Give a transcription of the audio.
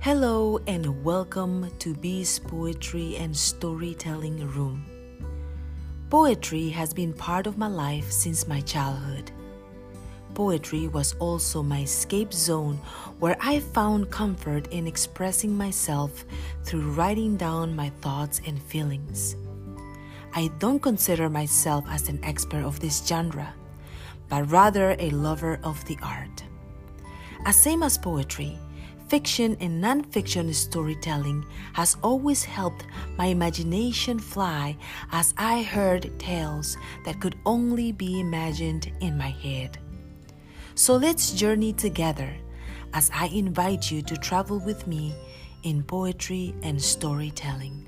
Hello and welcome to Bee's Poetry and Storytelling Room. Poetry has been part of my life since my childhood. Poetry was also my escape zone where I found comfort in expressing myself through writing down my thoughts and feelings. I don't consider myself as an expert of this genre, but rather a lover of the art. As same as poetry, fiction and nonfiction storytelling has always helped my imagination fly as I heard tales that could only be imagined in my head. So let's journey together as I invite you to travel with me in poetry and storytelling.